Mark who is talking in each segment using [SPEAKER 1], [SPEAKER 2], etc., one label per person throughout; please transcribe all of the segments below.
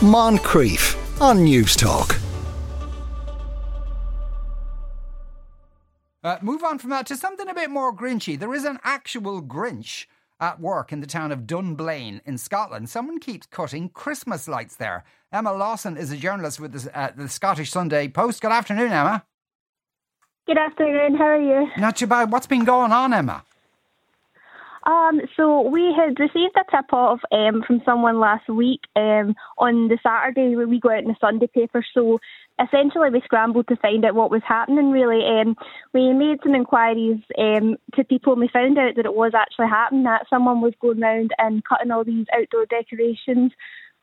[SPEAKER 1] Moncrieff on News Talk.
[SPEAKER 2] Uh, move on from that to something a bit more grinchy. There is an actual Grinch at work in the town of Dunblane in Scotland. Someone keeps cutting Christmas lights there. Emma Lawson is a journalist with the, uh, the Scottish Sunday Post. Good afternoon, Emma.
[SPEAKER 3] Good afternoon. How are you?
[SPEAKER 2] Not too bad. What's been going on, Emma?
[SPEAKER 3] Um, so we had received a tip off um, from someone last week um, on the Saturday where we go out in the Sunday paper. So essentially, we scrambled to find out what was happening. Really, um, we made some inquiries um, to people, and we found out that it was actually happening. That someone was going around and cutting all these outdoor decorations.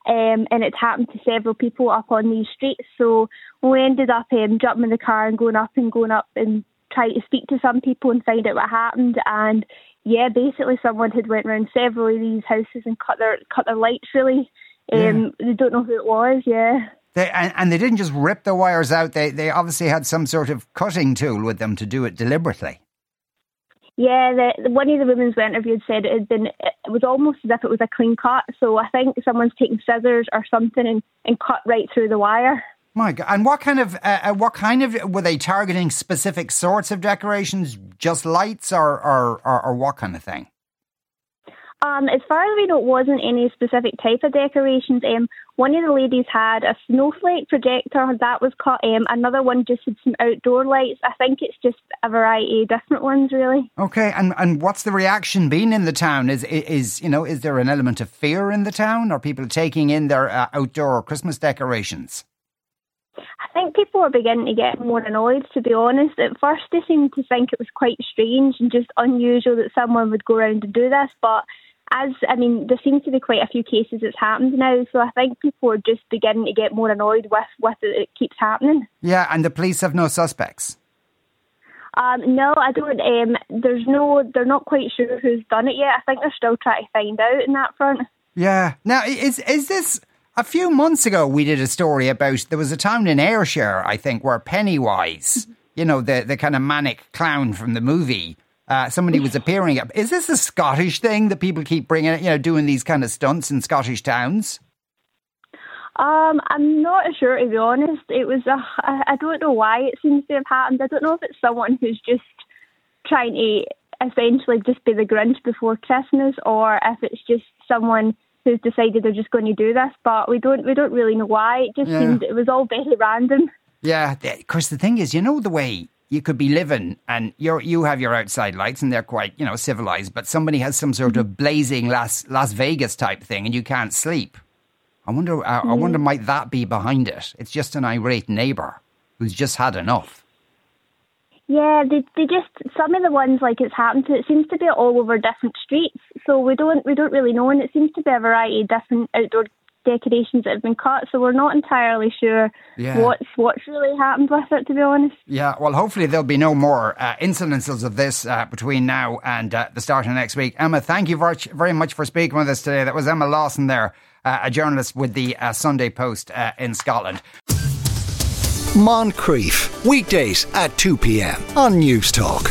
[SPEAKER 3] Um, and it's happened to several people up on these streets. So we ended up um, jumping in the car and going up and going up and trying to speak to some people and find out what happened. And yeah, basically someone had went around several of these houses and cut their cut their lights. Really, um, yeah. they don't know who it was. Yeah.
[SPEAKER 2] They, and, and, they didn't just rip the wires out. They they obviously had some sort of cutting tool with them to do it deliberately.
[SPEAKER 3] Yeah, the, one of the women we interviewed said it had been. It was almost as if it was a clean cut. So I think someone's taken scissors or something and, and cut right through the wire.
[SPEAKER 2] My God! And what kind of uh, uh, what kind of were they targeting? Specific sorts of decorations, just lights, or or, or, or what kind of thing?
[SPEAKER 3] Um, as far as we know, it wasn't any specific type of decorations. Um, one of the ladies had a snowflake projector that was cut. Um, another one just had some outdoor lights. I think it's just a variety of different ones, really.
[SPEAKER 2] Okay, and and what's the reaction been in the town? Is is you know is there an element of fear in the town? Are people taking in their uh, outdoor Christmas decorations?
[SPEAKER 3] I think people are beginning to get more annoyed, to be honest. At first, they seemed to think it was quite strange and just unusual that someone would go around and do this. But as, I mean, there seems to be quite a few cases that's happened now. So I think people are just beginning to get more annoyed with, with it. It keeps happening.
[SPEAKER 2] Yeah, and the police have no suspects.
[SPEAKER 3] Um, no, I don't. Um, there's no. They're not quite sure who's done it yet. I think they're still trying to find out in that front.
[SPEAKER 2] Yeah. Now, is is this a few months ago, we did a story about there was a town in Ayrshire, I think, where Pennywise, you know, the, the kind of manic clown from the movie, uh, somebody was appearing. Is this a Scottish thing that people keep bringing, you know, doing these kind of stunts in Scottish towns?
[SPEAKER 3] Um, I'm not sure to be honest. It was a, I don't know why it seems to have happened. I don't know if it's someone who's just trying to essentially just be the Grinch before Christmas, or if it's just someone who's decided they're just going to do this, but we don't we don't really know why. It just yeah. seemed it was all very random.
[SPEAKER 2] Yeah, of course. The thing is, you know, the way you could be living and you you have your outside lights and they're quite you know civilized, but somebody has some sort of mm-hmm. blazing Las Las Vegas type thing and you can't sleep. I wonder. I, I wonder, mm. might that be behind it? It's just an irate neighbour who's just had enough.
[SPEAKER 3] Yeah, they they just some of the ones like it's happened to. It seems to be all over different streets, so we don't we don't really know, and it seems to be a variety of different outdoor decorations that have been cut. So we're not entirely sure yeah. what's what's really happened with it, to be honest.
[SPEAKER 2] Yeah, well, hopefully there'll be no more uh, incidences of this uh, between now and uh, the start of next week. Emma, thank you very, very much for speaking with us today. That was Emma Lawson there, uh, a journalist with the uh, Sunday Post uh, in Scotland.
[SPEAKER 1] Moncrieff, weekdays at 2 p.m. on News Talk.